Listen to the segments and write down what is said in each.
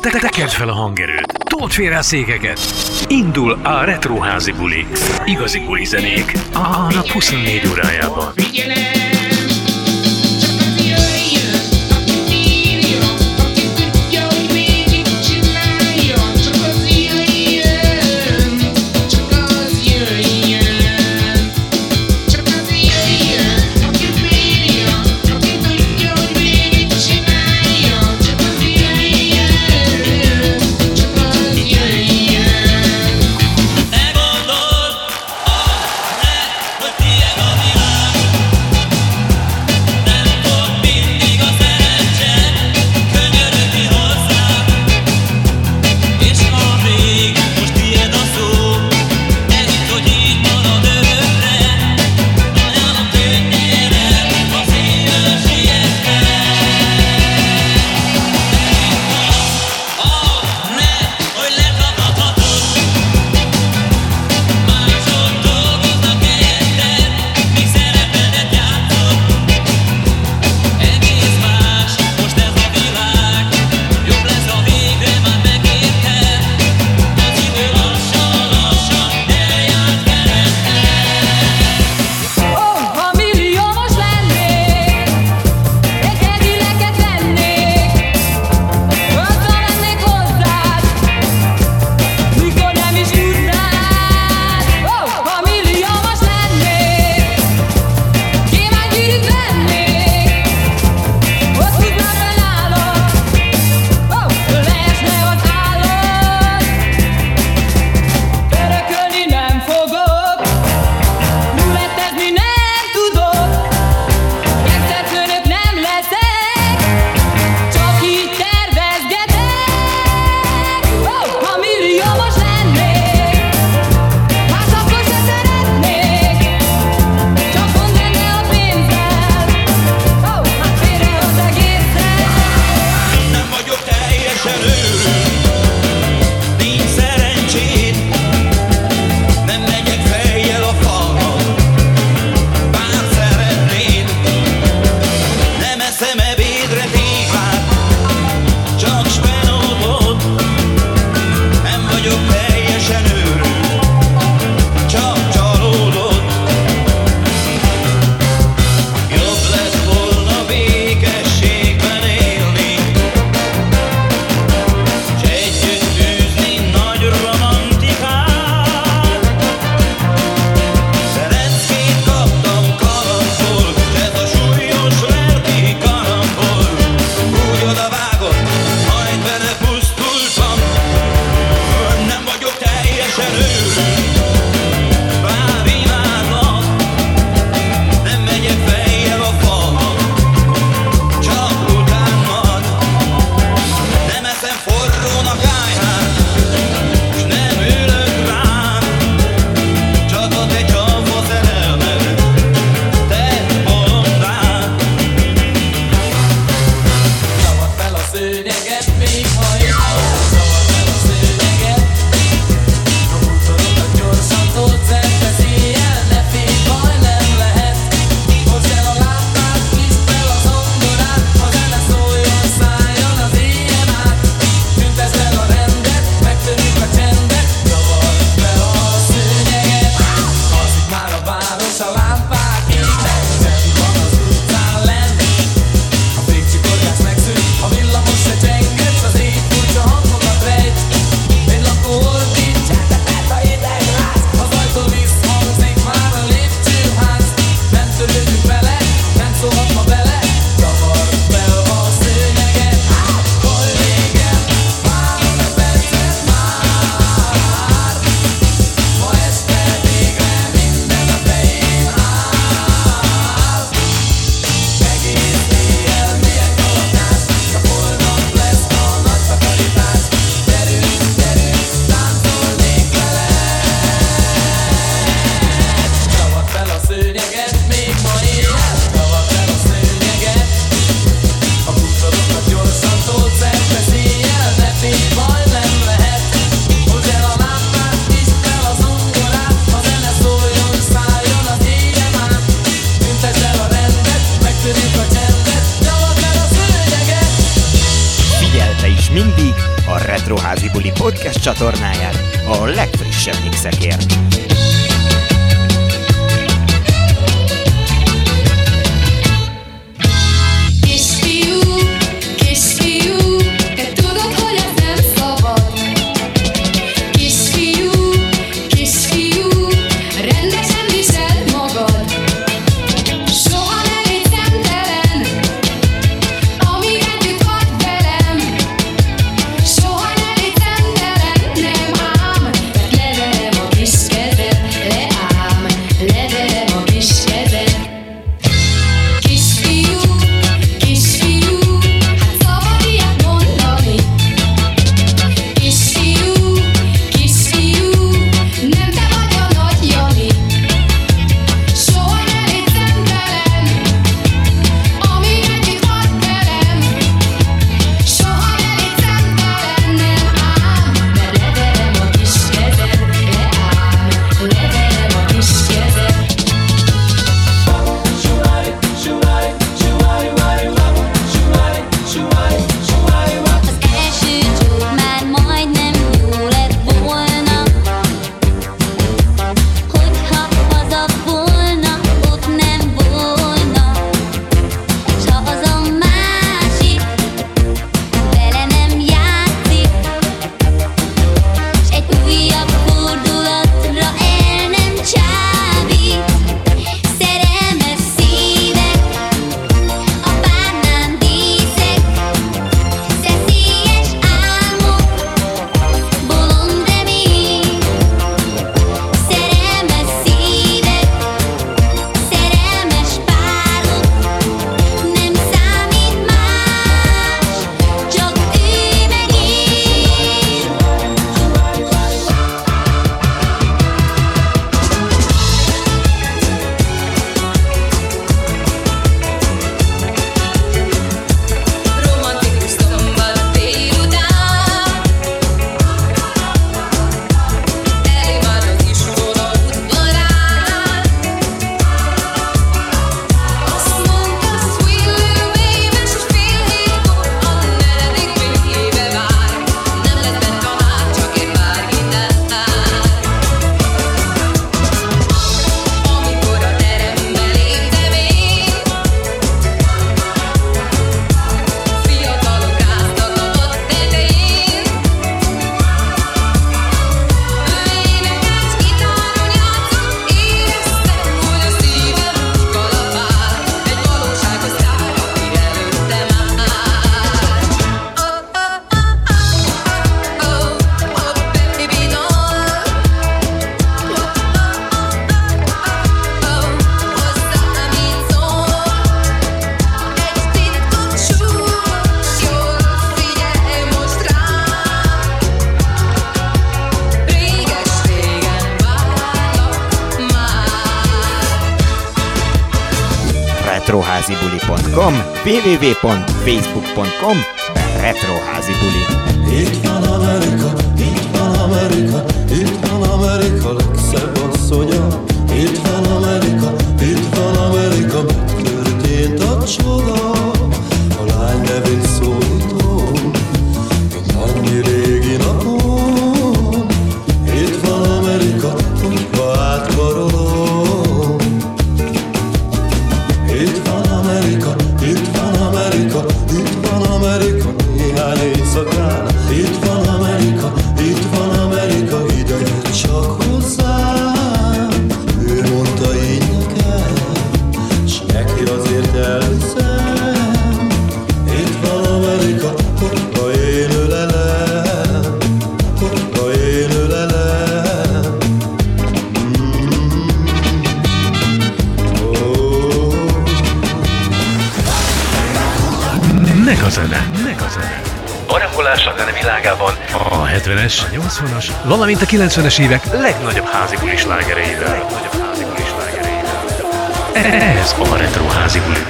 Te tekerd fel a hangerőt, told félre a székeket. Indul a Retroházi buli. Igazi buli zenék a nap 24 órájában. Ne podcast csatornáján a legfrissebb mixekért. retroházibuli.com www.facebook.com retroházibuli Itt van Amerika, itt van Amerika, itt van Amerika legszebb asszonya. Itt van Amerika, itt van Amerika, megtörtént a csoda. A lány nevén szólítom, 70-es, a 80-as, valamint a 90-es évek legnagyobb házi buli slágereivel. Legnagyobb. Ez a Retro házi buli.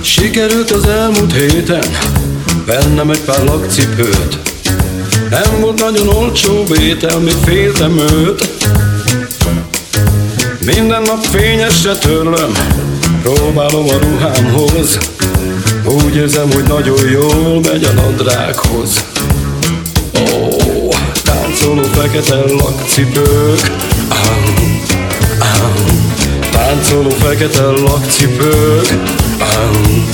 Sikerült az elmúlt héten vennem egy pár lakcipőt Nem volt nagyon olcsó vétel, még féltem őt Minden nap fényesre törlöm Próbálom a ruhámhoz Úgy érzem, hogy nagyon jól megy a nadrághoz. Ó, táncoló fekete lakcipők. Ám, ám, Táncoló fekete lakcipők. Ám,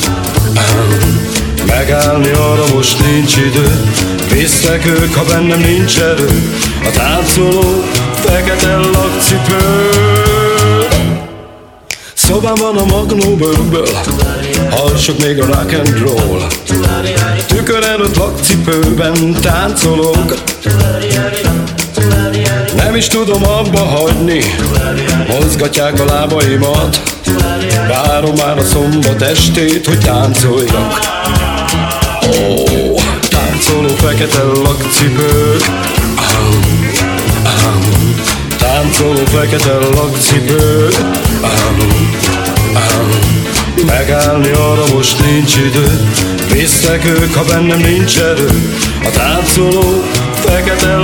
ám, Megállni arra most nincs idő. Visznek ők, ha bennem nincs erő. A táncoló fekete lakcipők. Szobában a magnóbőrből Hallsok még a rock and roll. Tükör előtt lakcipőben táncolok Nem is tudom abba hagyni. Mozgatják a lábaimat. Várom már a szombat estét, hogy táncoljak. Ó, táncoló fekete lakcipők Ám, ám, Táncoló fekete lakcipők ám, ám, Megállni arra most nincs idő. Visznek ők, ha bennem nincs erő. A táncoló fekete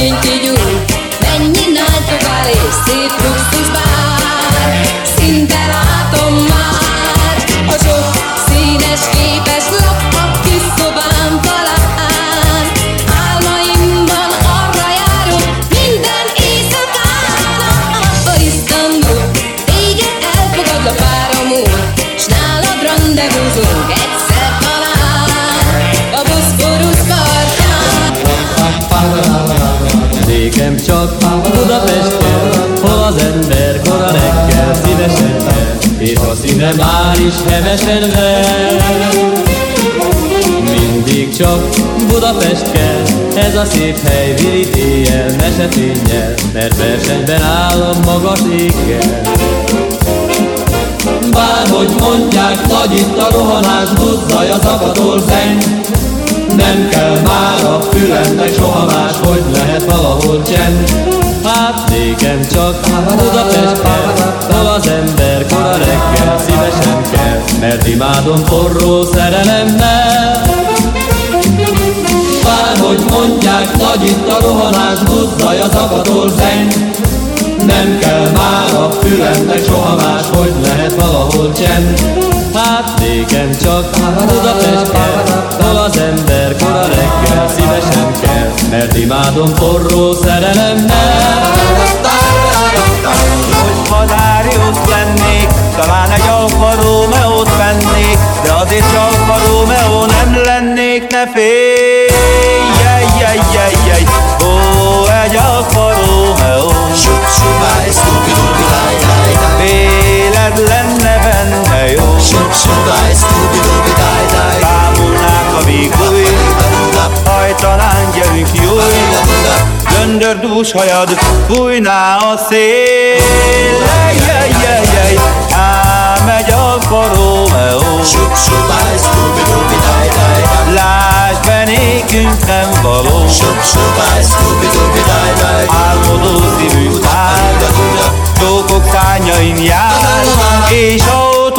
into you. Lakcipők de már is hevesen ver. Mindig csak Budapest kell, ez a szép hely virit éjjel, mesefényel, mert versenyben áll a magas éggel. Bárhogy mondják, nagy itt a rohanás, buzzaj a zakatol zeng, nem kell már forró szerelemmel. Bárhogy mondják, nagy itt a rohanás, buzzaj a zakatol zeng, nem kell már a fülemnek soha más, hogy lehet valahol csend. Hát nékem csak Budapest kell, az ember kora reggel szívesen kell, mert imádom forró szerelemmel. Hogy Vadárius lennék, talán egy Alfa Romeo-t vennék, azért Alfa Romeo nem lennék, ne félj, jaj, jaj, jaj, jaj, ó, egy Alfa Romeo. Sup, sup, stupi, dupi, daj, daj, daj. Véled lenne benne jó. Sup, sup, stupi, dupi, daj, daj. Bámulnák a vígúj, hajtanán gyerünk jó. Göndördús hajad, fújná a szél. Jaj, jaj, jaj, jaj, ám egy Alfa Romeo. Sup, sup, stupi, dupi, daj, daj, daj. Lásd be, nékünk nem való. Sup, sup, stupi, dupi, daj, daj. Álmodó szívünk áll, csókok szányain jár, és autóval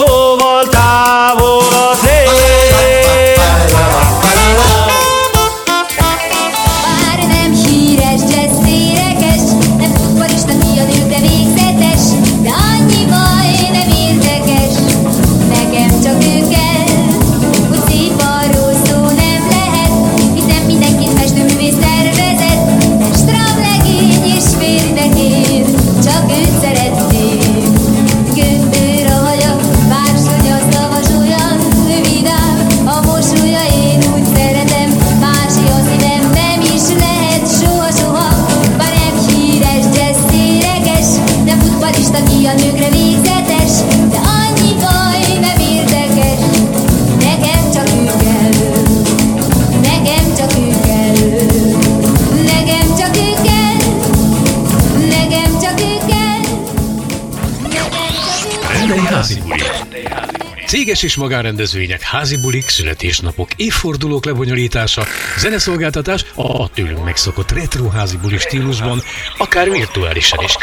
Céges és magánrendezvények, házi bulik, születésnapok, évfordulók lebonyolítása, zeneszolgáltatás a tőlünk megszokott retro házi buli stílusban, akár virtuálisan is.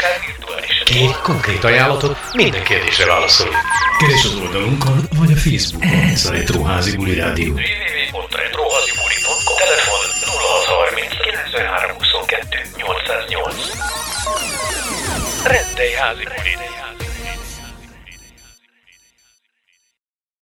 Kérj konkrét ajánlatot, minden kérdésre válaszolunk. Keres az oldalunkon, vagy a Facebook. Ez a Retro Házi Buli Rádió. www.retrohazibuli.com Telefon 0630 93 22 808 Rendelj házi buli.